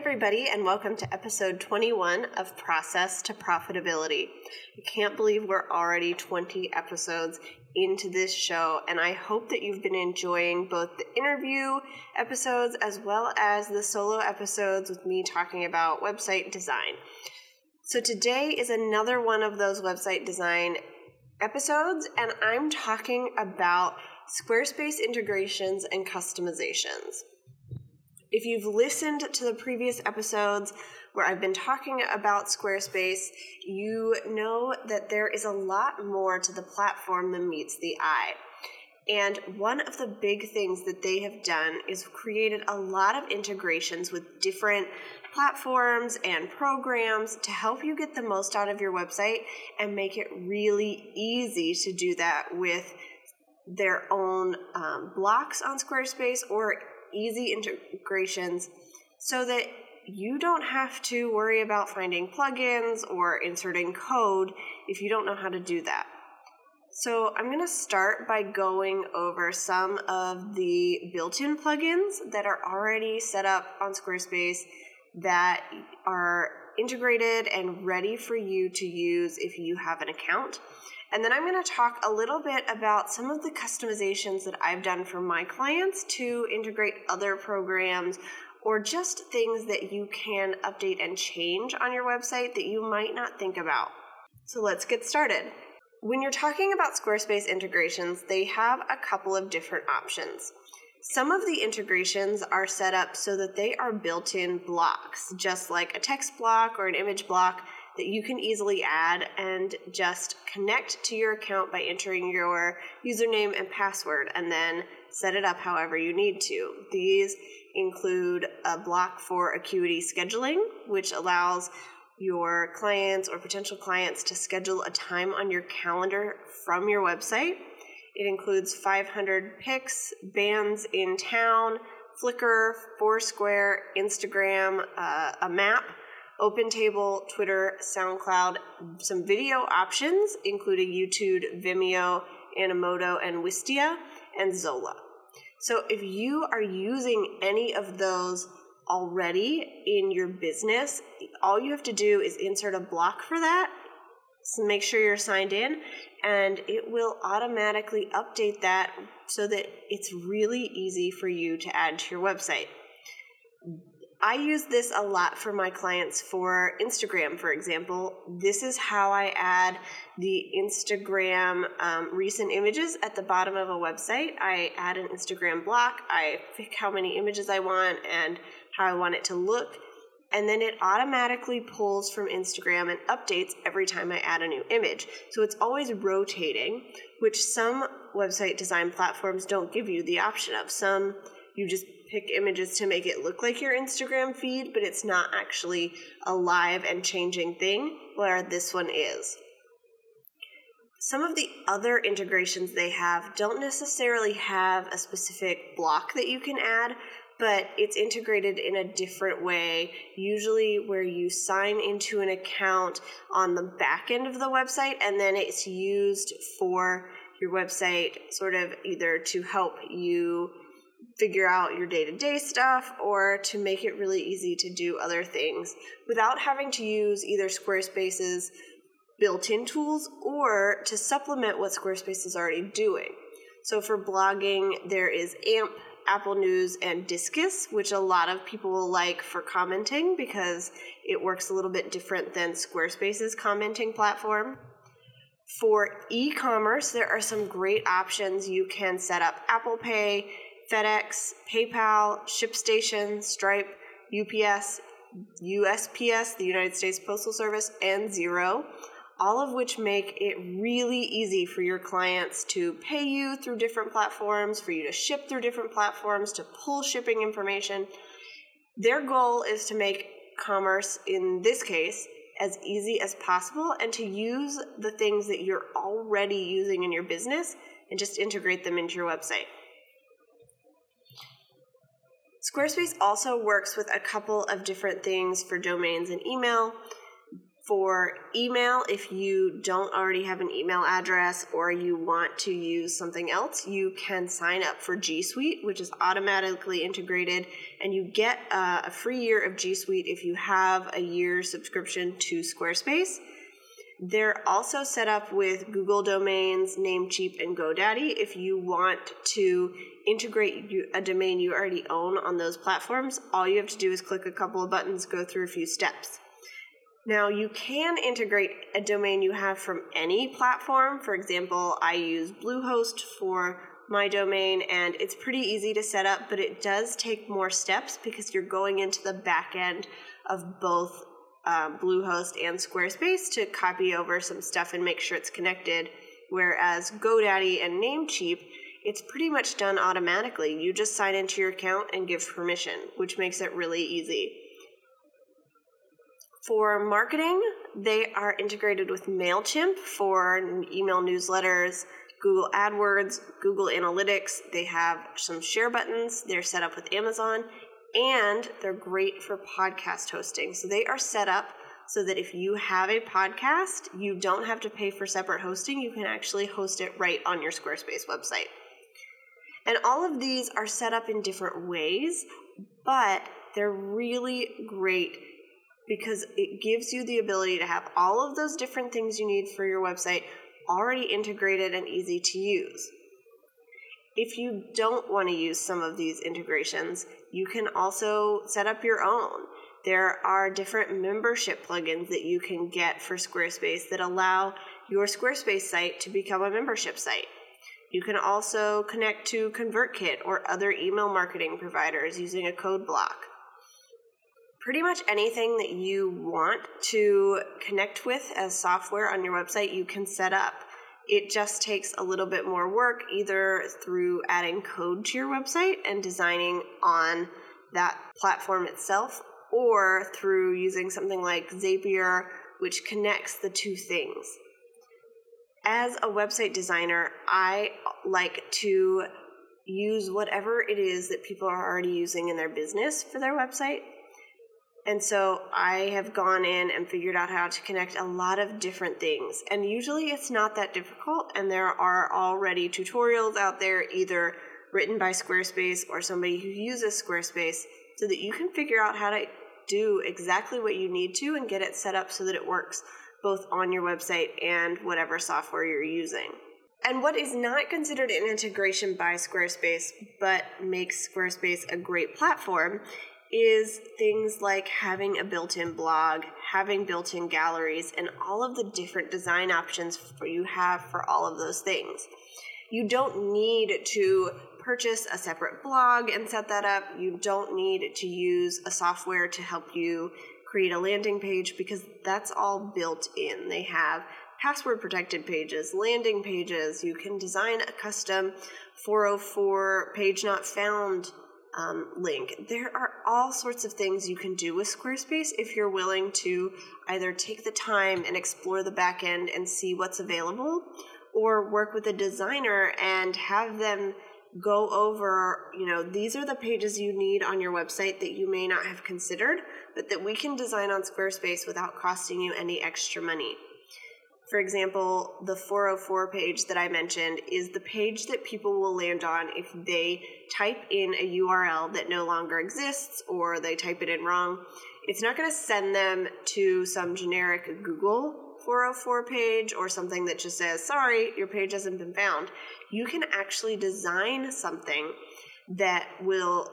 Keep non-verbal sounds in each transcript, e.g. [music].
Everybody, and welcome to episode 21 of Process to Profitability. I can't believe we're already 20 episodes into this show, and I hope that you've been enjoying both the interview episodes as well as the solo episodes with me talking about website design. So, today is another one of those website design episodes, and I'm talking about Squarespace integrations and customizations. If you've listened to the previous episodes where I've been talking about Squarespace, you know that there is a lot more to the platform than meets the eye. And one of the big things that they have done is created a lot of integrations with different platforms and programs to help you get the most out of your website and make it really easy to do that with their own um, blocks on Squarespace or easy integrations so that you don't have to worry about finding plugins or inserting code if you don't know how to do that. So, I'm going to start by going over some of the built in plugins that are already set up on Squarespace that are integrated and ready for you to use if you have an account. And then I'm going to talk a little bit about some of the customizations that I've done for my clients to integrate other programs or just things that you can update and change on your website that you might not think about. So let's get started. When you're talking about Squarespace integrations, they have a couple of different options. Some of the integrations are set up so that they are built in blocks, just like a text block or an image block that you can easily add and just connect to your account by entering your username and password and then set it up however you need to. These include a block for Acuity scheduling, which allows your clients or potential clients to schedule a time on your calendar from your website. It includes 500px, bands in town, Flickr, Foursquare, Instagram, uh, a map, OpenTable, Twitter, SoundCloud, some video options, including YouTube, Vimeo, Animoto, and Wistia, and Zola. So if you are using any of those already in your business, all you have to do is insert a block for that. So make sure you're signed in, and it will automatically update that so that it's really easy for you to add to your website. I use this a lot for my clients for Instagram, for example. This is how I add the Instagram um, recent images at the bottom of a website. I add an Instagram block, I pick how many images I want and how I want it to look, and then it automatically pulls from Instagram and updates every time I add a new image. So it's always rotating, which some website design platforms don't give you the option of. Some you just pick images to make it look like your Instagram feed, but it's not actually a live and changing thing, where this one is. Some of the other integrations they have don't necessarily have a specific block that you can add, but it's integrated in a different way, usually where you sign into an account on the back end of the website and then it's used for your website, sort of either to help you figure out your day to day stuff or to make it really easy to do other things without having to use either Squarespace's built in tools or to supplement what Squarespace is already doing. So for blogging, there is AMP, Apple News, and Disqus, which a lot of people will like for commenting because it works a little bit different than Squarespace's commenting platform. For e commerce, there are some great options. You can set up Apple Pay, FedEx, PayPal, ShipStation, Stripe, UPS, USPS, the United States Postal Service, and Xero, all of which make it really easy for your clients to pay you through different platforms, for you to ship through different platforms, to pull shipping information. Their goal is to make commerce, in this case, as easy as possible and to use the things that you're already using in your business and just integrate them into your website. Squarespace also works with a couple of different things for domains and email. For email, if you don't already have an email address or you want to use something else, you can sign up for G Suite, which is automatically integrated, and you get uh, a free year of G Suite if you have a year subscription to Squarespace. They're also set up with Google domains, Namecheap, and GoDaddy if you want to integrate a domain you already own on those platforms. All you have to do is click a couple of buttons, go through a few steps. Now, you can integrate a domain you have from any platform. For example, I use Bluehost for my domain, and it's pretty easy to set up, but it does take more steps because you're going into the back end of both um, Bluehost and Squarespace to copy over some stuff and make sure it's connected. Whereas GoDaddy and Namecheap, it's pretty much done automatically. You just sign into your account and give permission, which makes it really easy. For marketing, they are integrated with MailChimp for email newsletters, Google AdWords, Google Analytics. They have some share buttons. They're set up with Amazon and they're great for podcast hosting. So they are set up so that if you have a podcast, you don't have to pay for separate hosting. You can actually host it right on your Squarespace website. And all of these are set up in different ways, but they're really great because it gives you the ability to have all of those different things you need for your website already integrated and easy to use. If you don't want to use some of these integrations, you can also set up your own. There are different membership plugins that you can get for Squarespace that allow your Squarespace site to become a membership site. You can also connect to ConvertKit or other email marketing providers using a code block pretty much anything that you want to connect with as software on your website, you can set up. It just takes a little bit more work, either through adding code to your website and designing on that platform itself, or through using something like Zapier, which connects the two things. As a website designer, I like to use whatever it is that people are already using in their business for their website and so I have gone in and figured out how to connect a lot of different things. And usually it's not that difficult, and there are already tutorials out there, either written by Squarespace or somebody who uses Squarespace, so that you can figure out how to do exactly what you need to and get it set up so that it works both on your website and whatever software you're using. And what is not considered an integration by Squarespace but makes Squarespace a great platform is things like having a built in blog, having built in galleries, and all of the different design options for you have for all of those things. You don't need to purchase a separate blog and set that up. You don't need to use a software to help you create a landing page because that's all built in. They have password protected pages, landing pages. You can design a custom 404 page not found um, link. There are all sorts of things you can do with Squarespace if you're willing to either take the time and explore the back end and see what's available, or work with a designer and have them go over, you know, these are the pages you need on your website that you may not have considered, but that we can design on Squarespace without costing you any extra money. For example, the 404 page that I mentioned is the page that people will land on if they type in a URL that no longer exists or they type it in wrong. It's not going to send them to some generic Google 404 page or something that just says, sorry, your page hasn't been found. You can actually design something that will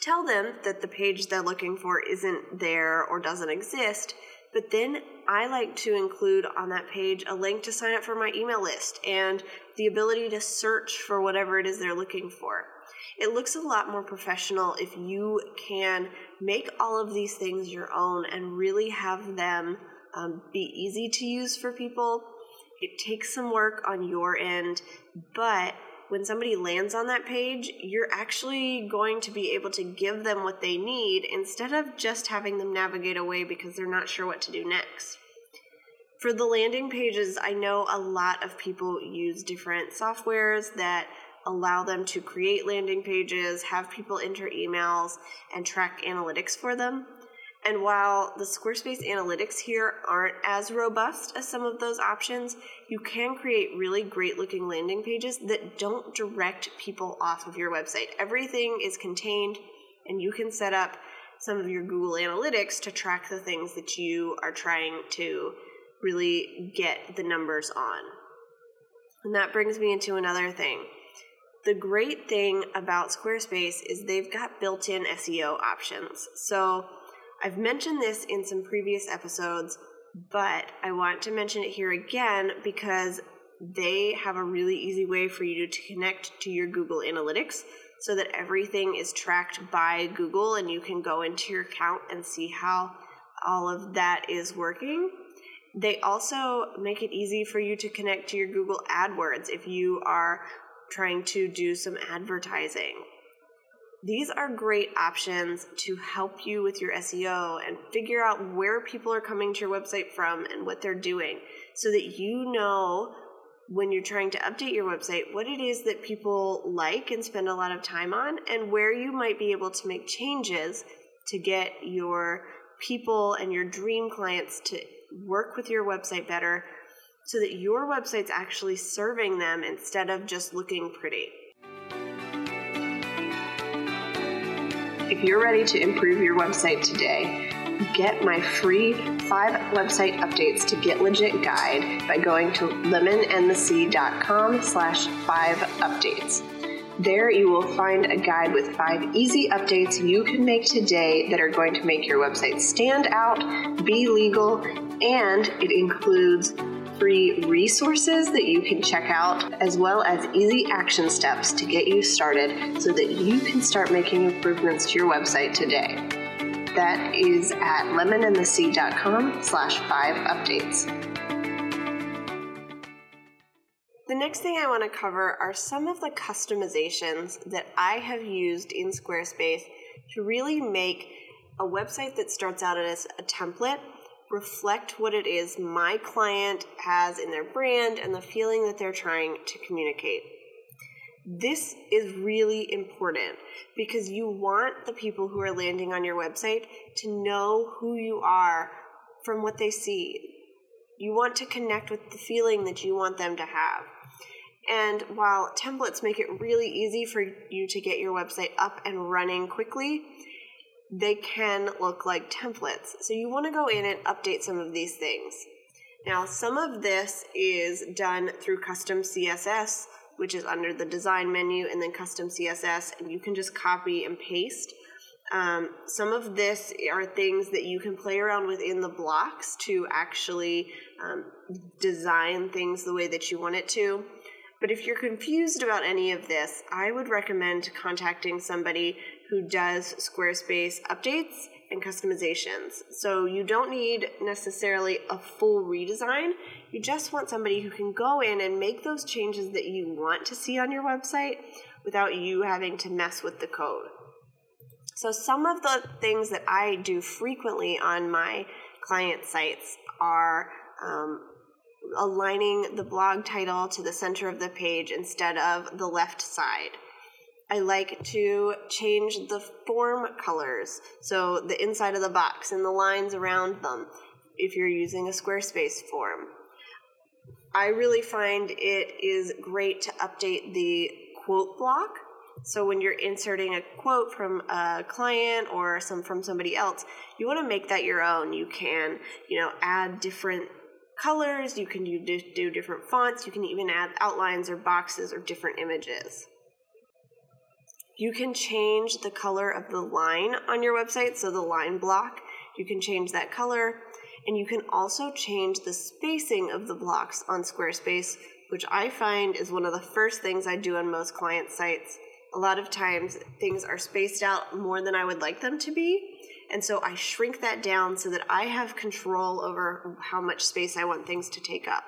tell them that the page they're looking for isn't there or doesn't exist but then I like to include on that page a link to sign up for my email list and the ability to search for whatever it is they're looking for. It looks a lot more professional if you can make all of these things your own and really have them um, be easy to use for people. It takes some work on your end, but when somebody lands on that page, you're actually going to be able to give them what they need instead of just having them navigate away because they're not sure what to do next. For the landing pages, I know a lot of people use different softwares that allow them to create landing pages, have people enter emails, and track analytics for them. And while the Squarespace analytics here aren't as robust as some of those options, you can create really great looking landing pages that don't direct people off of your website. Everything is contained, and you can set up some of your Google Analytics to track the things that you are trying to really get the numbers on. And that brings me into another thing. The great thing about Squarespace is they've got built in SEO options. So, I've mentioned this in some previous episodes, but I want to mention it here again because they have a really easy way for you to connect to your Google Analytics so that everything is tracked by Google and you can go into your account and see how all of that is working. They also make it easy for you to connect to your Google AdWords if you are trying to do some advertising these are great options to help you with your SEO and figure out where people are coming to your website from and what they're doing so that you know when you're trying to update your website what it is that people like and spend a lot of time on and where you might be able to make changes to get your people and your dream clients to work with your website better so that your website's actually serving them instead of just looking pretty. If you're ready to improve your website today, get my free five website updates to get legit guide by going to lemonandthesea.com slash five updates. There you will find a guide with five easy updates you can make today that are going to make your website stand out, be legal, and it includes free resources that you can check out, as well as easy action steps to get you started so that you can start making improvements to your website today. That is at lemonandthesea.com slash five updates. The next thing I want to cover are some of the customizations that I have used in Squarespace to really make a website that starts out as a template reflect what it is my client has in their brand and the feeling that they're trying to communicate. This is really important because you want the people who are landing on your website to know who you are from what they see. You want to connect with the feeling that you want them to have. And while templates make it really easy for you to get your website up and running quickly, they can look like templates. So you want to go in and update some of these things. Now, some of this is done through custom CSS, which is under the design menu, and then custom CSS, and you can just copy and paste. Um, some of this are things that you can play around with in the blocks to actually um, design things the way that you want it to. But if you're confused about any of this, I would recommend contacting somebody who does Squarespace updates and customizations. So you don't need necessarily a full redesign. You just want somebody who can go in and make those changes that you want to see on your website without you having to mess with the code. So some of the things that I do frequently on my client sites are um, aligning the blog title to the center of the page instead of the left side. I like to change the form colors, so the inside of the box and the lines around them, if you're using a Squarespace form. I really find it is great to update the quote block. So when you're inserting a quote from a client or some from somebody else, you want to make that your own. You can, you know, add different colors, you can do, do different fonts, you can even add outlines or boxes or different images. You can change the color of the line on your website, so the line block, you can change that color. And you can also change the spacing of the blocks on Squarespace, which I find is one of the first things I do on most client sites. A lot of times things are spaced out more than I would like them to be. And so I shrink that down so that I have control over how much space I want things to take up.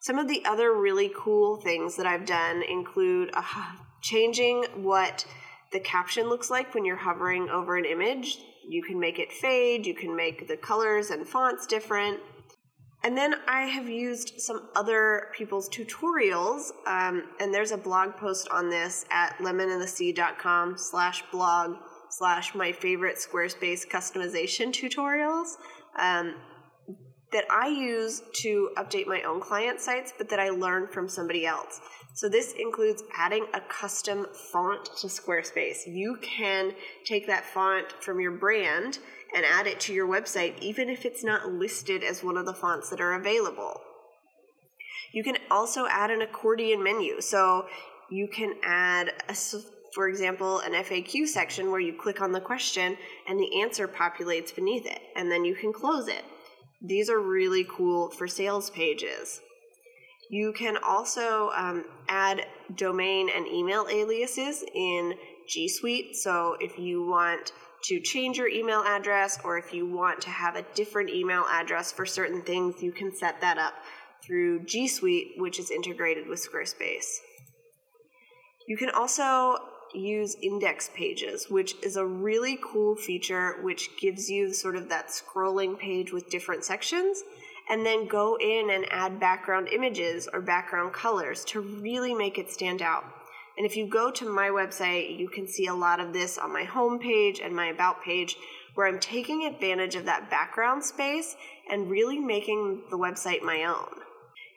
Some of the other really cool things that I've done include uh, [laughs] changing what the caption looks like when you're hovering over an image. You can make it fade, you can make the colors and fonts different. And then I have used some other people's tutorials, um, and there's a blog post on this at lemonandthesea.com slash blog slash my favorite Squarespace customization tutorials um, that I use to update my own client sites, but that I learned from somebody else. So this includes adding a custom font to Squarespace. You can take that font from your brand and add it to your website, even if it's not listed as one of the fonts that are available. You can also add an accordion menu. So you can add, a, for example, an FAQ section where you click on the question and the answer populates beneath it, and then you can close it. These are really cool for sales pages. You can also um, add domain and email aliases in G Suite. So if you want to change your email address or if you want to have a different email address for certain things, you can set that up through G Suite, which is integrated with Squarespace. You can also use index pages, which is a really cool feature which gives you sort of that scrolling page with different sections and then go in and add background images or background colors to really make it stand out. And if you go to my website, you can see a lot of this on my home page and my about page where I'm taking advantage of that background space and really making the website my own.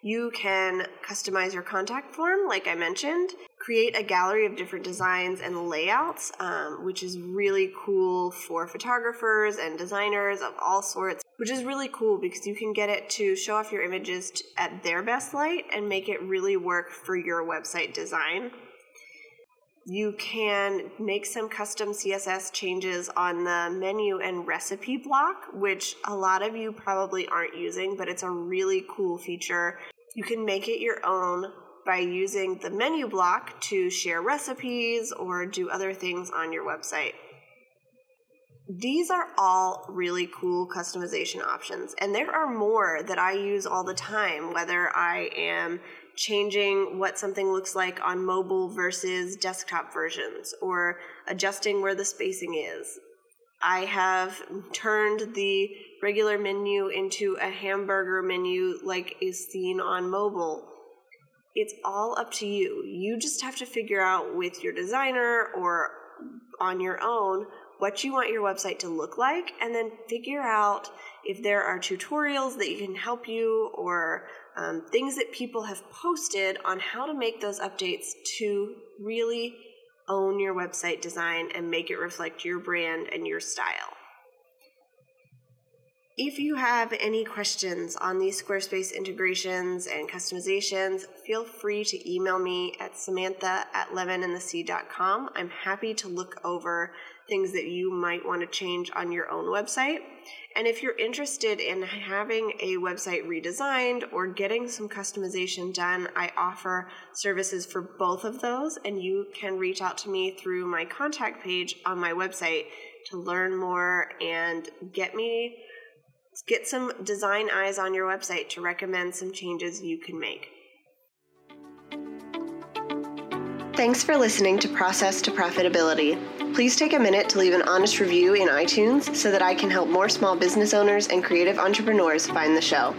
You can customize your contact form, like I mentioned, create a gallery of different designs and layouts, um, which is really cool for photographers and designers of all sorts, which is really cool because you can get it to show off your images at their best light and make it really work for your website design. You can make some custom CSS changes on the menu and recipe block, which a lot of you probably aren't using, but it's a really cool feature. You can make it your own by using the menu block to share recipes or do other things on your website. These are all really cool customization options, and there are more that I use all the time, whether I am changing what something looks like on mobile versus desktop versions or adjusting where the spacing is. I have turned the regular menu into a hamburger menu like is seen on mobile. It's all up to you. You just have to figure out with your designer or on your own what you want your website to look like and then figure out if there are tutorials that can help you or um, things that people have posted on how to make those updates to really own your website design and make it reflect your brand and your style. If you have any questions on these Squarespace integrations and customizations, feel free to email me at samantha at lemonandthesea.com. I'm happy to look over things that you might want to change on your own website. And if you're interested in having a website redesigned or getting some customization done, I offer services for both of those, and you can reach out to me through my contact page on my website to learn more and get me get some design eyes on your website to recommend some changes you can make. Thanks for listening to Process to Profitability. Please take a minute to leave an honest review in iTunes so that I can help more small business owners and creative entrepreneurs find the show.